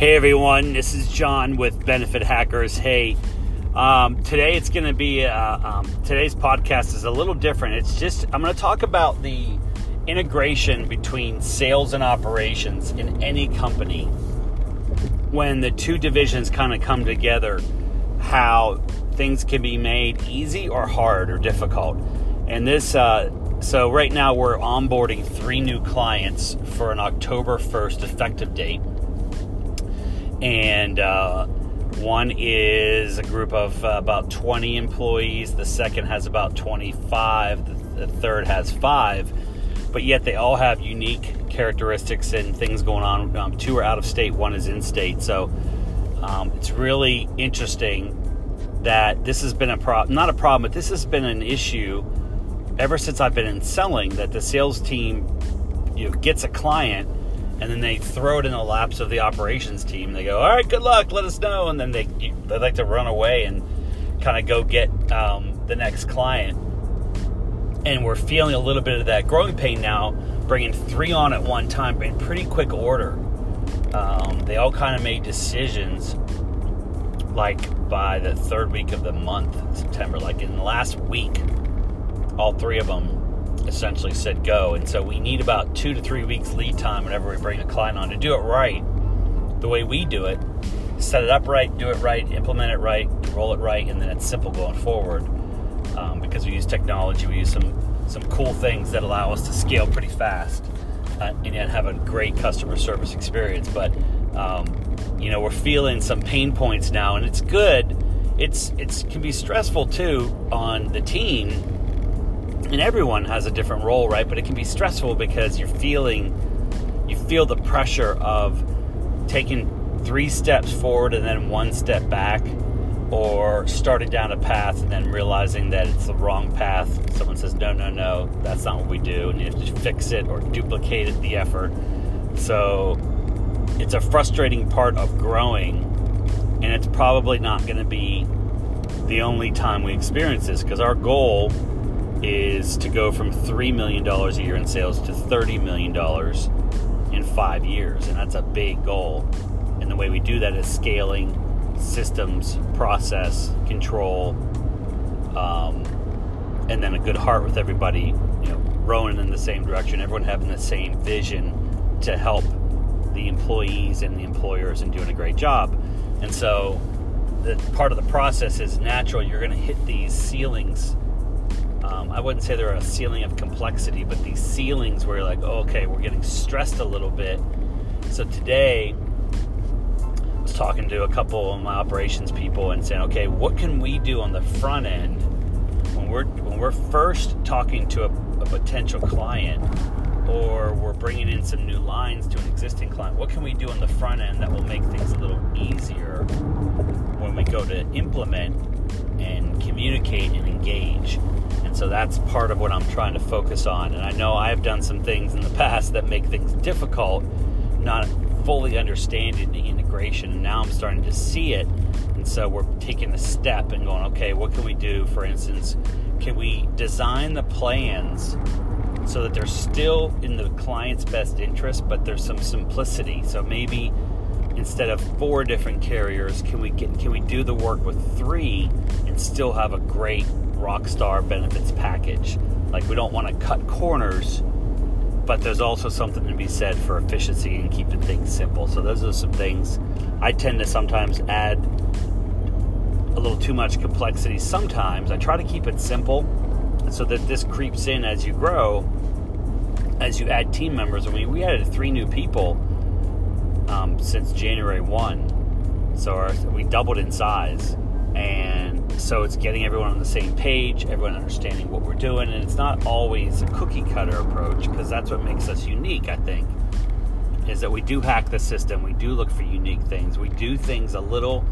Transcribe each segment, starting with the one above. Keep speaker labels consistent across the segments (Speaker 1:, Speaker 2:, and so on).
Speaker 1: Hey everyone, this is John with Benefit Hackers. Hey, um, today it's going to be uh, um, today's podcast is a little different. It's just I'm going to talk about the integration between sales and operations in any company when the two divisions kind of come together. How things can be made easy or hard or difficult, and this. Uh, so right now we're onboarding three new clients for an October 1st effective date and uh, one is a group of uh, about 20 employees. The second has about 25. The, the third has five. But yet they all have unique characteristics and things going on. Um, two are out of state, one is in state. So um, it's really interesting that this has been a problem, not a problem, but this has been an issue ever since I've been in selling that the sales team you know, gets a client and then they throw it in the laps of the operations team. They go, "All right, good luck. Let us know." And then they they like to run away and kind of go get um, the next client. And we're feeling a little bit of that growing pain now, bringing three on at one time in pretty quick order. Um, they all kind of made decisions like by the third week of the month, September. Like in the last week, all three of them essentially said go. And so we need about two to three weeks lead time whenever we bring a client on to do it right, the way we do it. Set it up right, do it right, implement it right, roll it right, and then it's simple going forward. Um, because we use technology, we use some some cool things that allow us to scale pretty fast uh, and yet have a great customer service experience. But um, you know, we're feeling some pain points now, and it's good. It's it's can be stressful too on the team and everyone has a different role, right? But it can be stressful because you're feeling you feel the pressure of taking three steps forward and then one step back or starting down a path and then realizing that it's the wrong path. Someone says, no, no, no, that's not what we do. And you have to fix it or duplicate the effort. So it's a frustrating part of growing. And it's probably not going to be the only time we experience this because our goal is to go from $3 million a year in sales to $30 million in five years. And that's a big goal. And the way we do that is scaling systems, process, control, um, and then a good heart with everybody, you know, rowing in the same direction, everyone having the same vision to help the employees and the employers and doing a great job. And so, the part of the process is natural. You're going to hit these ceilings um, I wouldn't say they're a ceiling of complexity, but these ceilings where you're like, oh, okay, we're getting stressed a little bit. So today, I was talking to a couple of my operations people and saying, okay, what can we do on the front end when we're when we're first talking to a, a potential client or we're bringing in some new lines to an existing client? What can we do on the front end that will make things a little easier when we go to implement and communicate and engage? And so that's part of what I'm trying to focus on. And I know I've done some things in the past that make things difficult, not fully understanding the integration. And now I'm starting to see it. And so we're taking a step and going, okay, what can we do? For instance, can we design the plans so that they're still in the client's best interest, but there's some simplicity? So maybe instead of four different carriers, can we get can we do the work with three and still have a great rockstar benefits package. Like we don't want to cut corners, but there's also something to be said for efficiency and keeping things simple. So those are some things I tend to sometimes add a little too much complexity. Sometimes I try to keep it simple so that this creeps in as you grow, as you add team members. I mean, we added three new people um, since January 1. So our, we doubled in size. And so it's getting everyone on the same page, everyone understanding what we're doing, and it's not always a cookie cutter approach because that's what makes us unique, I think. Is that we do hack the system, we do look for unique things, we do things a little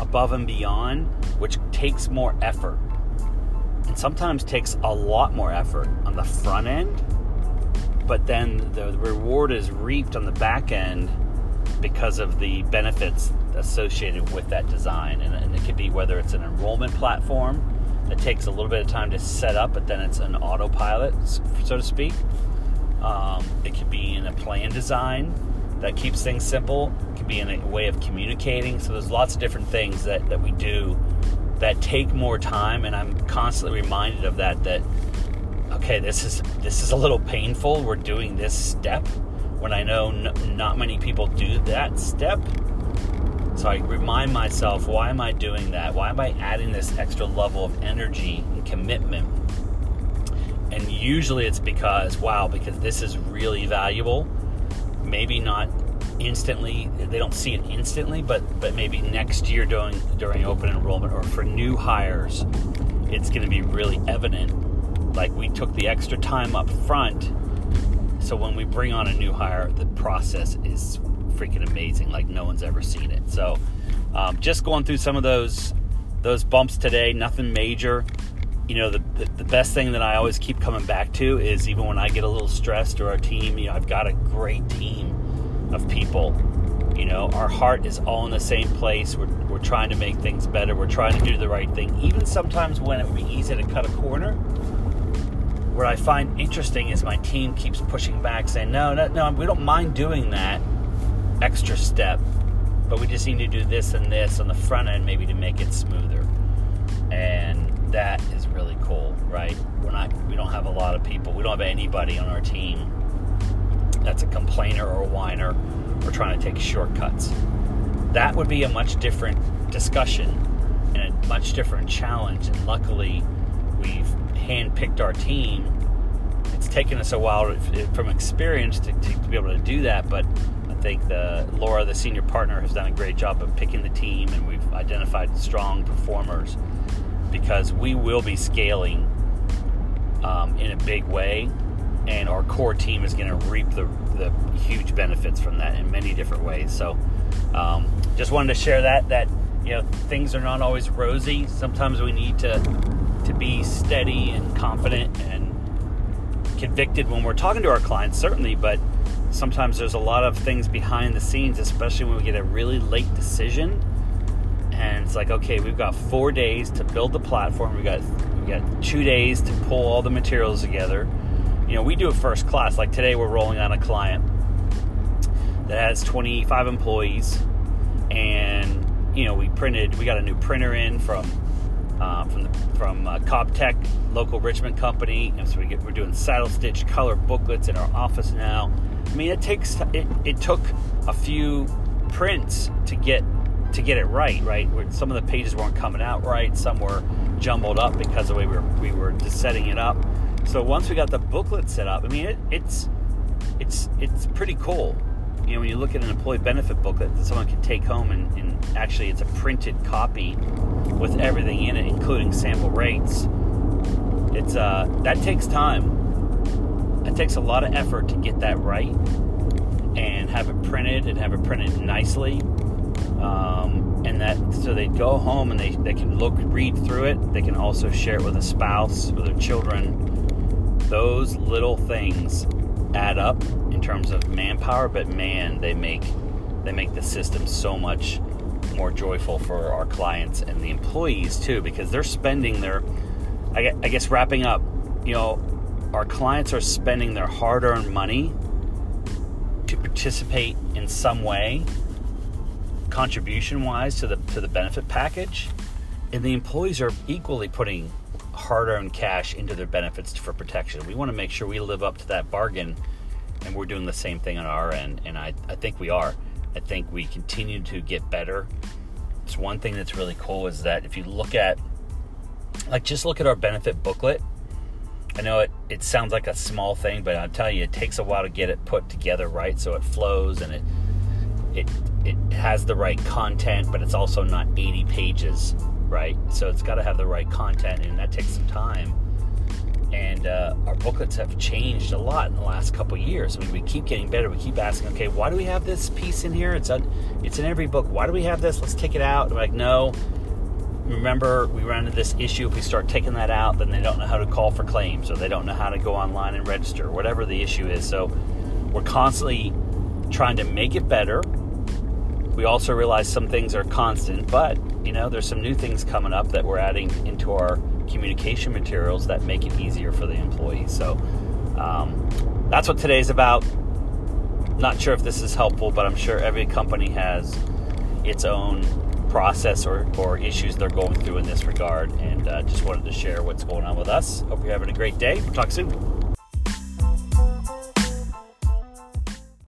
Speaker 1: above and beyond, which takes more effort. And sometimes takes a lot more effort on the front end, but then the reward is reaped on the back end because of the benefits associated with that design. And, and, it could be whether it's an enrollment platform that takes a little bit of time to set up, but then it's an autopilot, so to speak. Um, it could be in a plan design that keeps things simple. It could be in a way of communicating. So there's lots of different things that, that we do that take more time, and I'm constantly reminded of that. That okay, this is this is a little painful. We're doing this step when I know n- not many people do that step. So I remind myself, why am I doing that? Why am I adding this extra level of energy and commitment? And usually it's because, wow, because this is really valuable. Maybe not instantly, they don't see it instantly, but but maybe next year during during open enrollment or for new hires, it's going to be really evident. Like we took the extra time up front so when we bring on a new hire, the process is freaking amazing, like no one's ever seen it. So um, just going through some of those those bumps today, nothing major. You know, the, the, the best thing that I always keep coming back to is even when I get a little stressed or our team, you know, I've got a great team of people. You know, our heart is all in the same place. We're, we're trying to make things better. We're trying to do the right thing. Even sometimes when it would be easy to cut a corner, what I find interesting is my team keeps pushing back, saying, no, no, no, we don't mind doing that extra step, but we just need to do this and this on the front end maybe to make it smoother. And that is really cool, right? We're not, we don't have a lot of people, we don't have anybody on our team that's a complainer or a whiner or trying to take shortcuts. That would be a much different discussion and a much different challenge. And luckily, we've handpicked our team. It's taken us a while from experience to, to, to, be able to do that, but I think the Laura, the senior partner, has done a great job of picking the team, and we've identified strong performers because we will be scaling um, in a big way, and our core team is going to reap the, the huge benefits from that in many different ways. So, um, just wanted to share that that you know things are not always rosy. Sometimes we need to to be steady and confident and convicted when we're talking to our clients, certainly, but sometimes there's a lot of things behind the scenes, especially when we get a really late decision. And it's like, okay, we've got four days to build the platform. We got we got two days to pull all the materials together. You know, we do it first class. Like today, we're rolling on a client that has 25 employees, and you know, we printed. We got a new printer in from uh, from the, from uh, Cobb Tech, local Richmond company, and so we get we're doing saddle stitch color booklets in our office now. I mean, it takes it, it took a few prints to get to get it right, right? Where some of the pages weren't coming out right, some were jumbled up because of the way we were we were just setting it up. So once we got the booklet set up, I mean, it, it's it's it's pretty cool. You know, when you look at an employee benefit booklet that someone can take home and, and actually it's a printed copy with everything in it, including sample rates. It's uh, that takes time. It takes a lot of effort to get that right and have it printed and have it printed nicely. Um, and that so they go home and they, they can look read through it. They can also share it with a spouse, with their children. Those little things add up in terms of manpower, but man, they make they make the system so much more joyful for our clients and the employees too, because they're spending their I guess wrapping up, you know, our clients are spending their hard-earned money to participate in some way contribution wise to the to the benefit package and the employees are equally putting hard-earned cash into their benefits for protection. We want to make sure we live up to that bargain and we're doing the same thing on our end. And I, I think we are. I think we continue to get better. It's one thing that's really cool is that if you look at, like, just look at our benefit booklet. I know it, it sounds like a small thing, but I'm telling you, it takes a while to get it put together right so it flows and it it it has the right content, but it's also not 80 pages, right? So it's got to have the right content, and that takes some time and uh, our booklets have changed a lot in the last couple years. I mean, we keep getting better. We keep asking, okay, why do we have this piece in here? It's it's in every book. Why do we have this? Let's take it out. like, no. Remember, we run into this issue. If we start taking that out, then they don't know how to call for claims, or they don't know how to go online and register, whatever the issue is. So, we're constantly trying to make it better. We also realize some things are constant, but you know, there's some new things coming up that we're adding into our communication materials that make it easier for the employees. So um, that's what today's about. Not sure if this is helpful, but I'm sure every company has its own process or, or issues they're going through in this regard. And uh, just wanted to share what's going on with us. Hope you're having a great day. We'll talk soon.